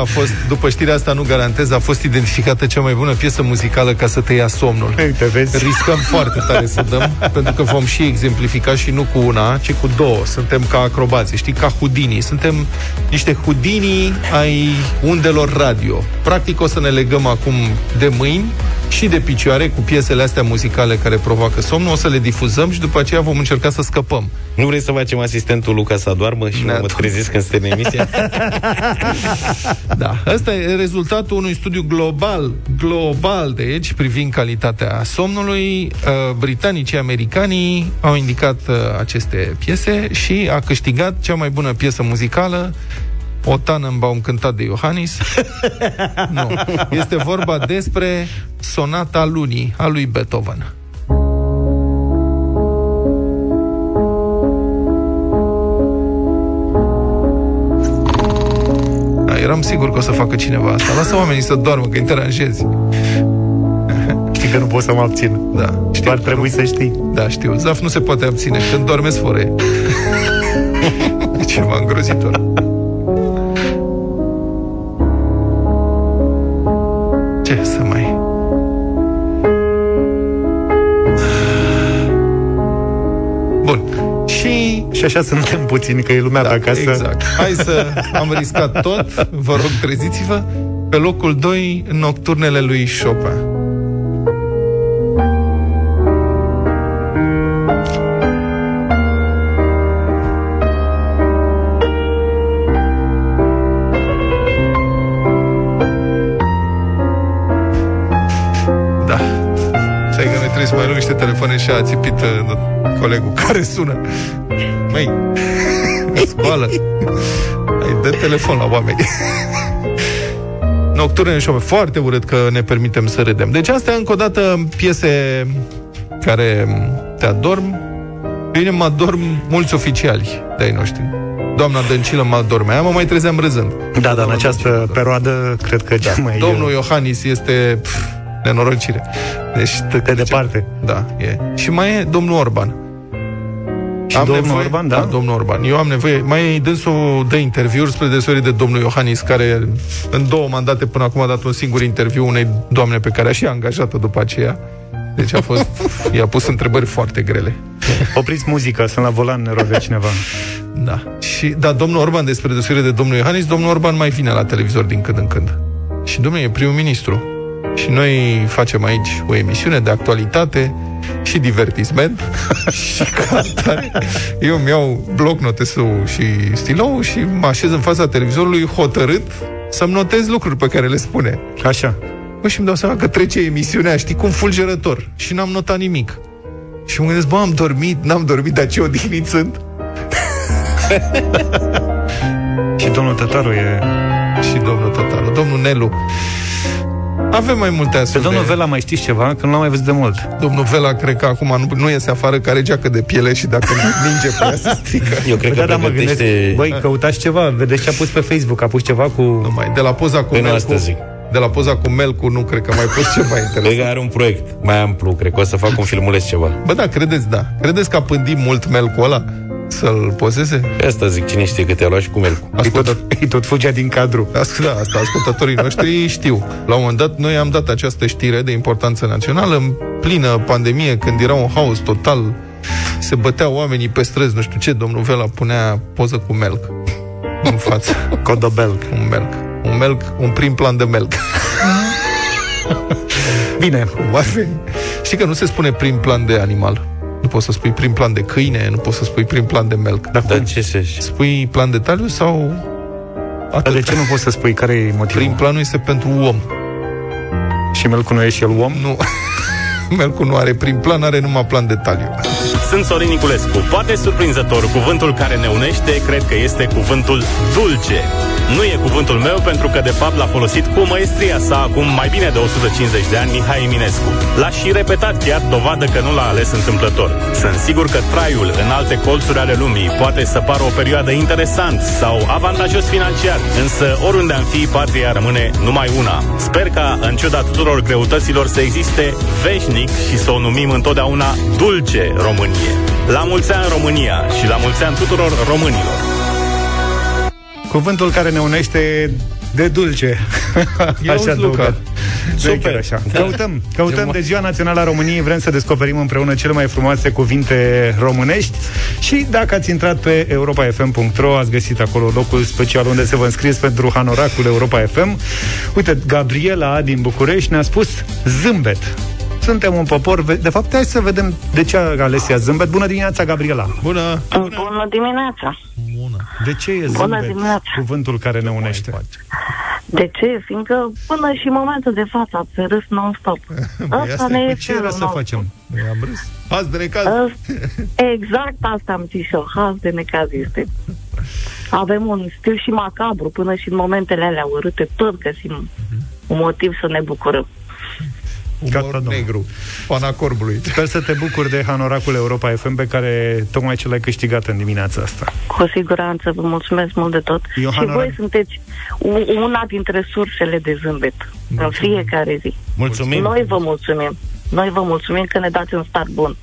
a fost, după știrea asta nu garantez, a fost identificată cea mai bună piesă muzicală ca să te ia somnul. Uite, vezi? Riscăm foarte tare să dăm, pentru că vom și exemplifica și nu cu una, ci cu două. Suntem ca acrobații, știi, ca Houdini. Suntem niște Houdini ai undelor radio. Practic o să ne legăm acum de mâini și de picioare cu piesele astea muzicale care provoacă somnul, o să le difuzăm și după aceea vom încerca să scăpăm. Nu vrei să facem asistentul Luca să adoarmă și Ne-a mă trezesc când sunteți în emisia? Da, ăsta e rezultatul unui studiu global, global deci, privind calitatea somnului. Uh, Britanicii, americanii au indicat uh, aceste piese și a câștigat cea mai bună piesă muzicală o Tannenbaum cântat de Iohannis. nu. Este vorba despre Sonata Lunii a lui Beethoven. Eram sigur că o să facă cineva asta. Lasă oamenii să doarmă, că îi deranjezi. Știi că nu pot să mă abțin. Da, Știu, ar trebui să știi. Da, știu. Zaf nu se poate abține. Când dormeți fără e. E ceva îngrozitor. Și Și așa suntem puțini, că e lumea da, pe acasă. Exact. Hai să am riscat tot. Vă rog, treziți-vă. Pe locul 2, nocturnele lui Chopin. Da. Stai că noi trebuie să mai luăm niște telefoane și a țipit uh, colegul care sună. Măi, scoală. Ai dă telefon la oameni. Nocturne în Chopin. Foarte urât că ne permitem să râdem. Deci astea, încă o dată, piese care te adorm. Pe mine mă adorm mulți oficiali de-ai noștri. Doamna Dăncilă mă adormea, mă mai trezeam râzând. Da, dar în Doamna această Dăncilă. perioadă, cred că cea mai... Domnul Iohannis este pf, nenorocire. Deci, de departe. Da, e. Și mai e domnul Orban. Și domnul Orban, da? Da, domnul Orban. Eu am nevoie... Mai dânsul dă interviuri spre deosebire de domnul Iohannis, care în două mandate până acum a dat un singur interviu unei doamne pe care a și angajată după aceea. Deci a fost... i-a pus întrebări foarte grele. Opriți muzica, sunt la volan, ne roagă cineva. Da. Și, da, domnul Orban, despre deosebire de domnul Iohannis, domnul Orban mai vine la televizor din când în când. Și domnul e primul ministru. Și noi facem aici o emisiune de actualitate și divertisment și ca atare, eu îmi iau bloc notesul și stilou și mă așez în fața televizorului hotărât să-mi notez lucruri pe care le spune. Așa. Bă, și îmi dau seama că trece emisiunea, știi, cum fulgerător. Și n-am notat nimic. Și mă gândesc, bă, am dormit, n-am dormit, dar ce odihnit sunt. Și domnul Tătaru e... și domnul Tătaru, domnul Nelu. Avem mai multe Pe astfel domnul de... Vela mai știți ceva? Că nu l-am mai văzut de mult. Domnul Vela, cred că acum nu, nu iese afară, care geacă de piele și dacă ninge pe ea se strică. Eu cred Băi, că da, da, mă pregătește... gândesc, băi, căutați ceva, vedeți ce a pus pe Facebook, a pus ceva cu... Nu mai, de la poza cu Păi nu asta Melcu, zic. de la poza cu Melcu, nu cred că mai pus ceva Cred interesant. că are un proiect mai amplu, cred că o să fac un filmuleț ceva. Bă, da, credeți, da. Credeți că a pândit mult Melcu ăla să-l poseze? Pe asta zic, cine știe câte a luat și cu Melcu. Îi tot, îi tot fugea din cadru. Asc- Da, asta ascultătorii noștri știu. La un moment dat, noi am dat această știre de importanță națională în plină pandemie, când era un haos total, se băteau oamenii pe străzi, nu știu ce, domnul Vela punea poză cu melc în față. Codobel. Un melc. Un melc, un prim plan de melc. Bine, Cum ar fi? Știi că nu se spune prim plan de animal. Nu poți să spui prim plan de câine, nu poți să spui prim plan de melc. dar Dar cum? ce se... Spui plan de taliu sau... Dar de ce nu poți să spui care e motivul? Prim planul este pentru om. Și Melcu nu e și el om? Nu. Melcu nu are prim plan, are numai plan de taliu. Sunt Sorin Niculescu. Poate surprinzător, cuvântul care ne unește, cred că este cuvântul dulce. Nu e cuvântul meu pentru că de fapt l-a folosit cu măestria sa acum mai bine de 150 de ani Mihai Eminescu. L-a și repetat chiar dovadă că nu l-a ales întâmplător. Sunt sigur că traiul în alte colțuri ale lumii poate să pară o perioadă interesant sau avantajos financiar, însă oriunde am fi, patria rămâne numai una. Sper ca, în ciuda tuturor greutăților, să existe veșnic și să o numim întotdeauna dulce Românie. La mulți ani România și la mulți ani tuturor românilor. Cuvântul care ne unește de dulce. Ia așa uzi, Luca. adăugat. Nu e Super. chiar așa. Da. Căutăm, căutăm de Ziua Națională a României, vrem să descoperim împreună cele mai frumoase cuvinte românești și dacă ați intrat pe europafm.ro ați găsit acolo locul special unde să vă înscrieți pentru Hanoracul Europa FM. Uite, Gabriela din București ne-a spus zâmbet. Suntem un popor, ve- de fapt hai să vedem de ce a ales ea zâmbet. Bună dimineața, Gabriela! Bună! Bună dimineața! De ce e Bună zâmbet dimineața. cuvântul care ne unește? De ce? Fiindcă până și în momentul de față ați râs non-stop. Păi Asta ne e Ce era să felul facem? Noi am râs. Azi de necaz. nostru. Exact asta am zis și eu. Haz de necaz este. Avem un stil și macabru până și în momentele alea urâte. Tot găsim un motiv să ne bucurăm. Umor Gata, domnule. negru. Pana corbului. Sper să te bucuri de Hanoracul Europa FM pe care tocmai ce l-ai câștigat în dimineața asta. Cu siguranță vă mulțumesc mult de tot. Eu, și Hana, voi sunteți u- una dintre sursele de zâmbet în fiecare zi. Mulțumim. Noi vă mulțumim. Noi vă mulțumim că ne dați un start bun.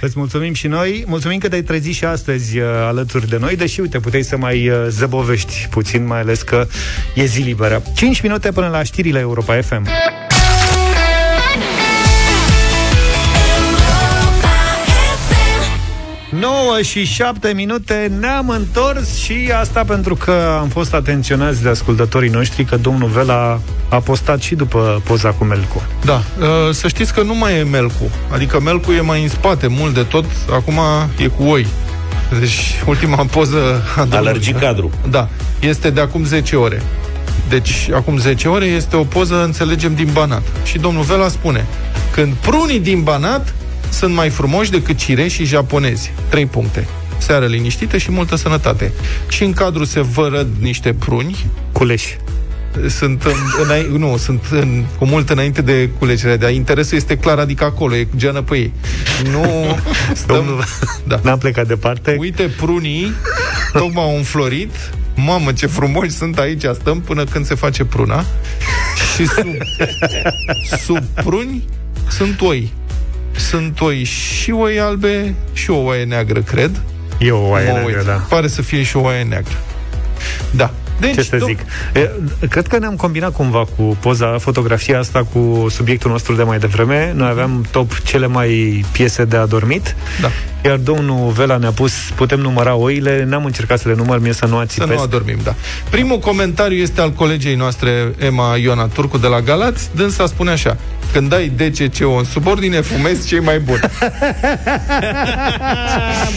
Îți mulțumim și noi. Mulțumim că te-ai trezit și astăzi uh, alături de noi, deși, uite, puteai să mai uh, zăbovești puțin, mai ales că e zi liberă. 5 minute până la știrile Europa FM. Nouă și 7 minute ne-am întors și asta pentru că am fost atenționați de ascultătorii noștri că domnul Vela a postat și după poza cu Melcu. Da, uh, să știți că nu mai e melcu. Adică melcu e mai în spate, mult de tot. Acum e cu oi. Deci, ultima poză a domnului- Alergi cadru. Da, este de acum 10 ore. Deci, acum 10 ore este o poză, înțelegem, din Banat. Și domnul Vela spune, când prunii din Banat sunt mai frumoși decât cireșii japonezi. Trei puncte. Seară liniștită și multă sănătate. Și în cadru se vărăd niște pruni, Culeși. sunt în, înai, nu, sunt în, cu mult înainte de culegerea, dar interesul este clar, adică acolo, e geană pe ei. Nu stăm, Domnul, da. n-am plecat departe. Uite, prunii tocmai au înflorit. Mamă, ce frumoși sunt aici, stăm până când se face pruna. Și sub, sub pruni sunt oi. Sunt oi și oi albe și o oaie neagră, cred. E o oaie Mă neagră, uit. da. Pare să fie și o oaie neagră. Da. Deci, Ce să dom- zic? E, Cred că ne-am combinat cumva cu poza, fotografia asta cu subiectul nostru de mai devreme. Noi aveam top cele mai piese de adormit. Da. Iar domnul Vela ne-a pus, putem număra oile, n-am încercat să le număr, mie să nu Să ațipesc. nu adormim, da. Primul comentariu este al colegei noastre, Emma Ioana Turcu, de la Galați. Dânsa spune așa, când ai DCC-ul în subordine, fumezi cei mai buni.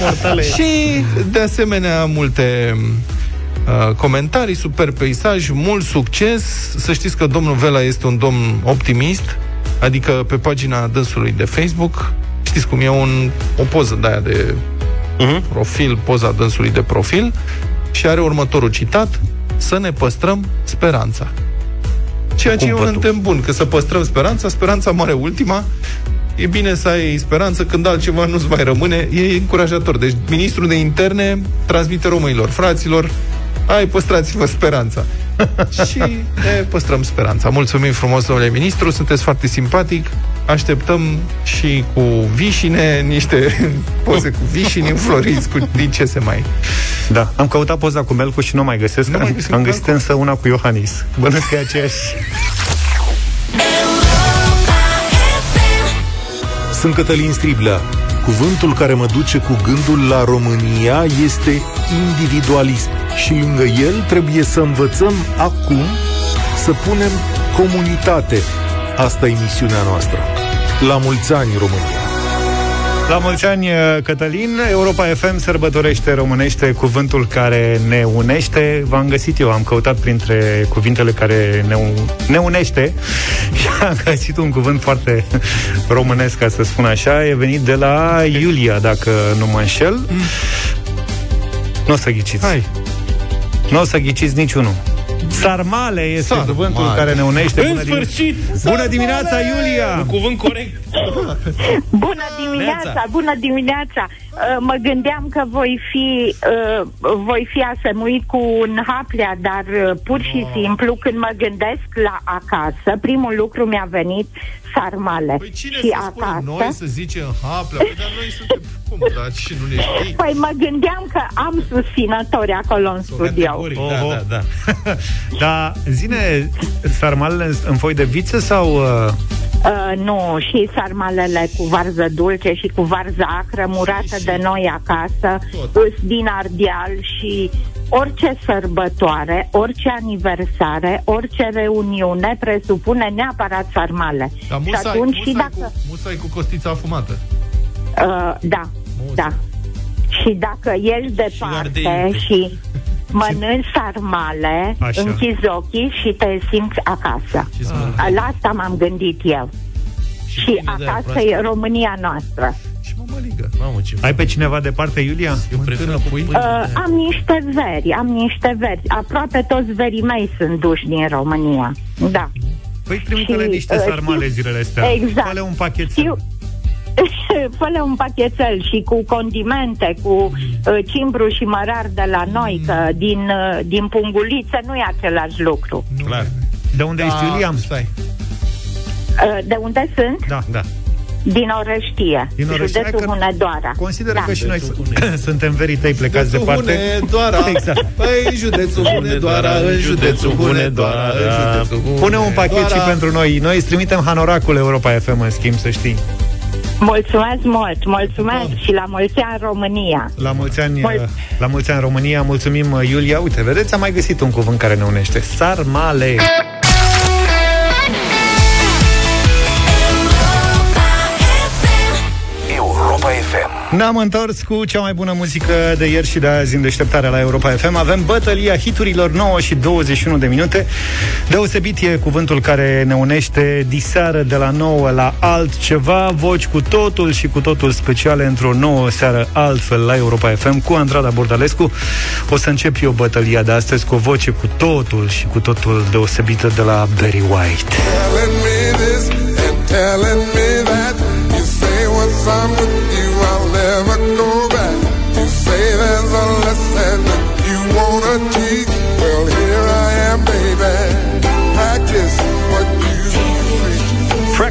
Mortale. Și, de asemenea, multe uh, comentarii, super peisaj, mult succes. Să știți că domnul Vela este un domn optimist, adică pe pagina dânsului de Facebook, știți cum e un, o poză de aia de Mhm. profil, poza dânsului de profil, și are următorul citat, să ne păstrăm speranța. Ceea ce e un Cumpătul. îndemn bun, că să păstrăm speranța, speranța moare ultima, e bine să ai speranță când altceva nu-ți mai rămâne, e încurajator. Deci ministrul de interne transmite românilor, fraților, ai păstrați-vă speranța. și ne păstrăm speranța. Mulțumim frumos, domnule ministru, sunteți foarte simpatic. Așteptăm și cu vișine, niște poze cu vișini înfloriți, cu din ce se mai... Da, am căutat poza cu Melcu și nu mai găsesc. Nu mai am, găsim am cu găsit Melcu? însă una cu Iohannis. Bănuiesc că e aceeași. Sunt Cătălin Striblea. Cuvântul care mă duce cu gândul la România este individualism și lângă el trebuie să învățăm acum să punem comunitate. Asta e misiunea noastră. La mulți ani, România! La mulți ani, Cătălin, Europa FM sărbătorește românește cuvântul care ne unește. V-am găsit eu, am căutat printre cuvintele care ne, u- ne unește și am găsit un cuvânt foarte românesc, ca să spun așa. E venit de la Iulia, dacă nu mă înșel. Nu o să ghiciți. Hai. Nu o să ghiciți niciunul. Sarmale este Sarmale. cuvântul care ne unește. În Bună dim- sfârșit! Bună dimineața, Iulia! Un cuvânt corect. Bună dimineața, bună dimineața! Uh, Mă gândeam că voi fi, uh, voi fi asemuit cu un haplea, dar uh, pur și simplu când mă gândesc la acasă, primul lucru mi-a venit sarmale. Păi cine și să spune? acasă... Noi să zicem haplea, păi, dar noi suntem... Cum, dar și nu ne știi? Păi mă gândeam că am susținători acolo în studio. Categoric, da, Oho. da, da. Da, zine, sarmalele în, în foi de viță sau... Uh, Uh, nu, și sarmalele cu varză dulce și cu varză acră murată de noi acasă, îs din Ardeal și orice sărbătoare, orice aniversare, orice reuniune presupune neapărat sarmale. Dar și musai, atunci musai, și dacă... cu, musai cu costița afumată. Uh, da, da. Și dacă ești departe ardei. și mănânci sarmale, Așa. închizi ochii și te simți acasă. La asta m-am gândit eu. Și pâine de aia acasă proaspătă. e România noastră. Și mămăligă. Mamă, ce ai pe cineva departe, Iulia? Eu prefer Mântână, pui. pâine. Uh, am niște veri, am niște veri. Aproape toți verii mei sunt duși din România. Da. Păi trimite-le Și, niște uh, sarmale știu- zilele astea. Exact. Fă-le un pachet. Știu, fă un pachetel și cu condimente, cu uh, cimbru și mărar de la noi, că din, uh, din punguliță nu e același lucru. Clar. De unde ești, Da, Iulia? Stai. Uh, de unde sunt? Da, da. Din Orăștie, Din Orăștie. județul Hai că Hunedoara. Consideră Da. că și noi su- suntem verii tăi plecați Județul departe. Hunedoara. Exact. Păi, în județul Hunedoara, în județul Hunedoara, în județul Hunedoara. Pune un pachet și pentru noi. Noi îți trimitem hanoracul Europa FM, în schimb, să știi. Mulțumesc mult, mulțumesc și la mulți ani România. La mulți ani, Mul- la mulți ani România, mulțumim uh, Iulia. Uite, vedeți, am mai găsit un cuvânt care ne unește. Sarmale. Ne-am întors cu cea mai bună muzică de ieri și de azi în deșteptarea la Europa FM. Avem bătălia hiturilor 9 și 21 de minute. Deosebit e cuvântul care ne unește diseară de la 9 la altceva, voci cu totul și cu totul speciale într-o nouă seară altfel la Europa FM cu Andrada Bordalescu. O să încep eu bătălia de astăzi cu o voce cu totul și cu totul deosebită de la Barry White. telling me this and telling me that. You say once I'm with you,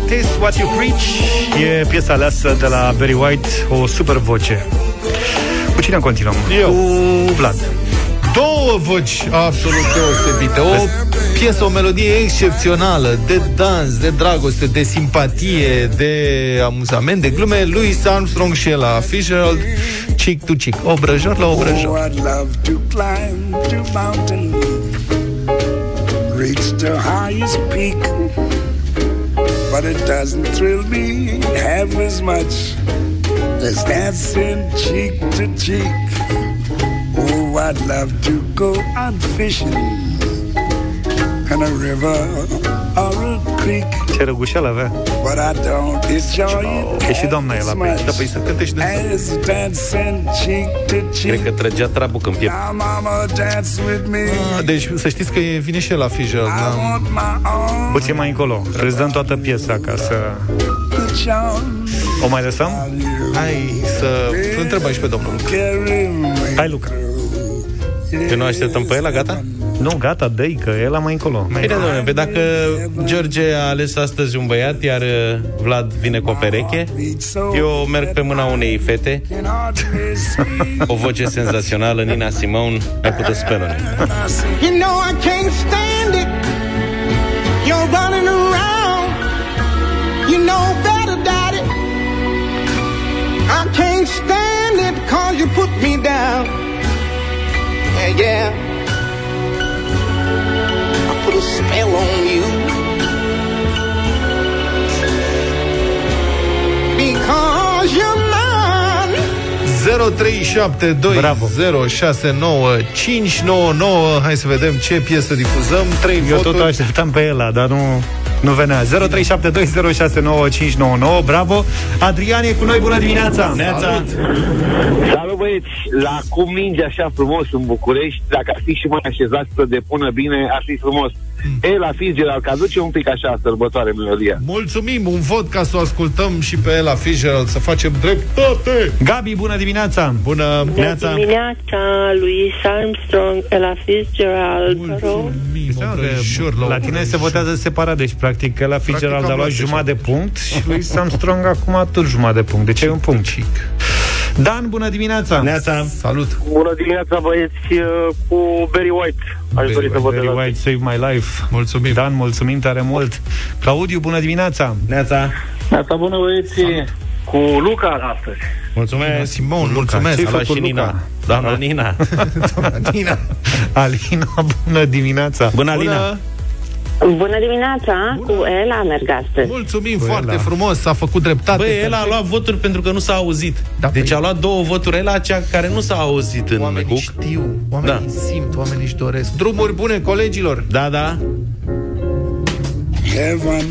Practice what you preach E piesa aleasă de la Barry White O super voce Cu cine continuăm? Eu. Cu Vlad Două voci absolut deosebite. O piesă, o melodie excepțională de dans, de dragoste, de simpatie, de amuzament, de glume. Louis Armstrong și Ella Fitzgerald, chick to chick, obrăjor la Oh, obrăjor. I'd love to climb to mountain, reach the highest peak. But it doesn't thrill me half as much as dancing cheek to cheek. Oh, I'd love to go out fishing in a river or a creek. Ce răgușeală avea. But I don't enjoy it E și doamna e la pe Da, păi să cânte și de as dancing cheek to Cred cheek. că trăgea trabuc în piept. Now, mama, dance with me. Ah, Deci să știți că e- vine și el la Fitzgerald. I Da? want my own Puțin mai încolo. Îți dăm toată piesa ca să... charm. O mai lăsăm? Hai să îl întrebăm și pe domnul. Carry me. Hai, Luca. Că nu așteptăm pe el, gata? Nu, gata, dă că e la mai încolo. Bine, domnule, pe dacă George a ales astăzi un băiat, iar uh, Vlad vine cu o pereche, eu merg pe mâna unei fete, o voce senzațională, Nina Simone, ai putut spelă You know I can't stand it. You're running around. You know better, daddy. I can't stand it cause you put me down. Yeah, yeah. I put a spell on you. Because you're mine. 0372069599 Hai să vedem ce piesă difuzăm. Trei Eu voturi. tot o așteptam pe el, dar nu, nu venea. 0372069599. Bravo! Adrian e cu noi, bună dimineața! Neața! Salut băieți! La cum ninge așa frumos în București, dacă ar fi și mai așezat să depună bine, ar fi frumos. E, la Fitzgerald, că aduce un pic așa sărbătoare melodia. Mulțumim, un vot ca să o ascultăm și pe Ella Fitzgerald, să facem dreptate. Gabi, bună dimineața! Bună Bună dimineața, Louis Armstrong, Ella Fitzgerald, vă rog. La tine se votează separat, deci practic că la Fitzgerald am a luat luat jumătate de punct și lui Armstrong acum tot jumătate de punct. Deci ai un punct. Dan, bună dimineața! Neața! Salut! Bună dimineața băieți uh, cu Barry White. Aș dori să votez Very White, Save My Life. Mulțumim. Dan, mulțumim tare mult. Claudiu, bună dimineața! Neața! Asta bună băieți cu Luca astăzi. Mulțumesc! Simon, Ce-ai mulțumesc. făcut, A luat și Luca? Nina. Doamna Nina. Nina. Alina, bună dimineața! Bună, Alina! Bună dimineața, cu Ella merg astăzi. Mulțumim Bă, foarte Ella. frumos, a făcut dreptate. Băi, el a luat voturi pentru că nu s-a auzit. Da, deci păi- a luat două voturi, el cea care nu s-a auzit în Oamenii Cook. știu, oamenii Da. simt, oamenii își doresc. Drumuri bune, colegilor! Da, da. Heaven.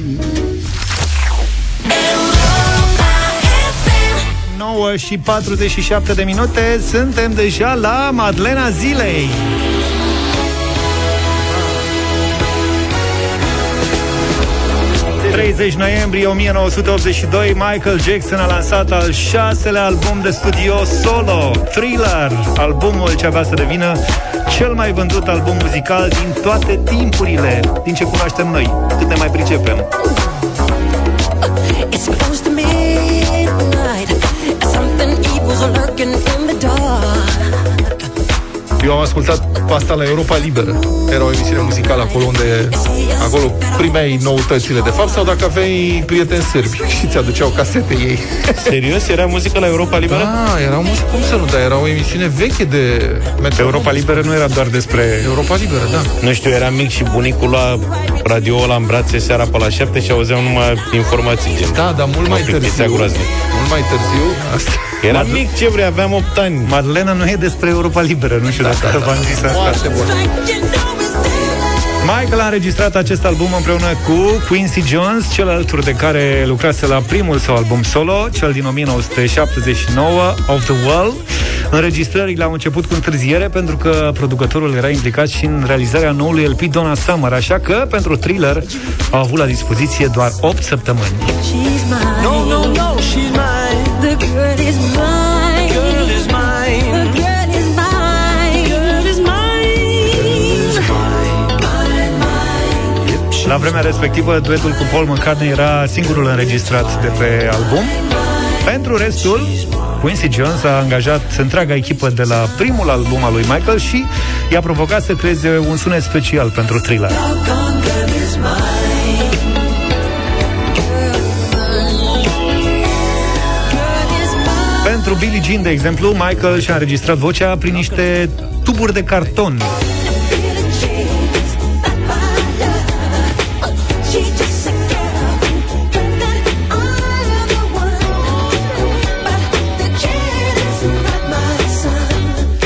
9 și 47 de minute Suntem deja la Madlena Zilei 30 noiembrie 1982 Michael Jackson a lansat al șaselea album de studio solo Thriller Albumul ce avea să devină cel mai vândut album muzical din toate timpurile Din ce cunoaștem noi Cât ne mai pricepem It's close to midnight. Something evil's lurking in the dark. Eu am ascultat asta la Europa Liberă. Era o emisiune muzicală acolo unde acolo primeai noutățile de fapt sau dacă aveai prieteni sârbi și ți aduceau casete ei. Serios? Era muzică la Europa Liberă? Da, era o muzică, cum să nu, dar era o emisiune veche de metro. Europa Liberă nu era doar despre Europa Liberă, da. Nu știu, eram mic și bunicul lua radio la în brațe seara pe la 7 și auzeam numai informații gen. Da, dar mult Mă mai plictisea târziu. groaznic. Mult mai târziu. Asta. Eram mic, ce vrei, aveam 8 ani. Madlena nu e despre Europa Liberă Nu știu dacă v-am zis asta Foarte bun. Michael a înregistrat acest album împreună cu Quincy Jones, cel alături de care lucrase la primul său album solo, cel din 1979, Of the World. Înregistrările au început cu întârziere pentru că producătorul era implicat și în realizarea noului LP Donna Summer, așa că pentru thriller au avut la dispoziție doar 8 săptămâni. She's mine. No, no, no, La vremea respectivă, duetul cu Paul McCartney era singurul înregistrat de pe album. Pentru restul, Quincy Jones a angajat întreaga echipă de la primul album al lui Michael și i-a provocat să creeze un sunet special pentru thriller. Pentru Billie Jean, de exemplu, Michael și-a înregistrat vocea prin niște tuburi de carton.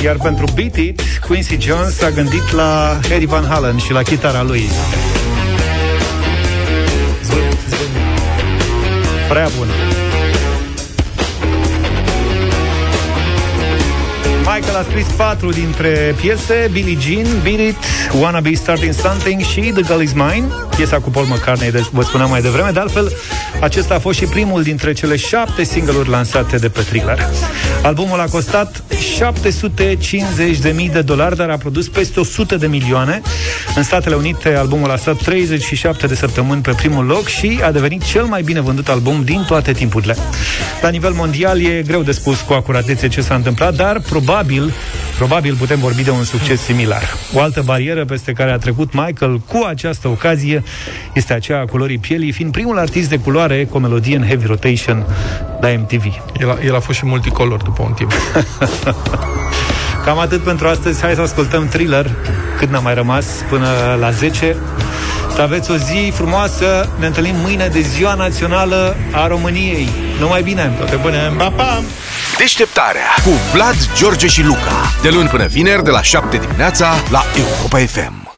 Iar pentru Beat It, Quincy Jones a gândit la Eddie Van Halen și la chitara lui. Prea bună. Michael a scris patru dintre piese Billie Jean, Beat It, Wanna Be Starting Something și The Girl Is Mine Piesa cu Paul McCartney, de, vă spuneam mai devreme. De altfel, acesta a fost și primul dintre cele șapte single-uri lansate de pe Thriller Albumul a costat 750.000 de dolari, dar a produs peste 100 de milioane. În Statele Unite, albumul a stat 37 de săptămâni pe primul loc Și a devenit cel mai bine vândut album din toate timpurile. La nivel mondial e greu de spus cu acuratețe ce s-a întâmplat Dar probabil, probabil putem vorbi de un succes similar. O altă barieră peste care a trecut Michael cu această ocazie Este aceea a culorii pielii Fiind primul artist de culoare cu o melodie în heavy rotation la MTV El a, el a fost și multicolor după un timp. Cam atât pentru astăzi. Hai să ascultăm thriller cât n-a mai rămas până la 10. Să aveți o zi frumoasă. Ne întâlnim mâine de Ziua Națională a României. Numai bine! Toate bune! Pa, pa! Deșteptarea cu Vlad, George și Luca. De luni până vineri, de la 7 dimineața, la Europa FM.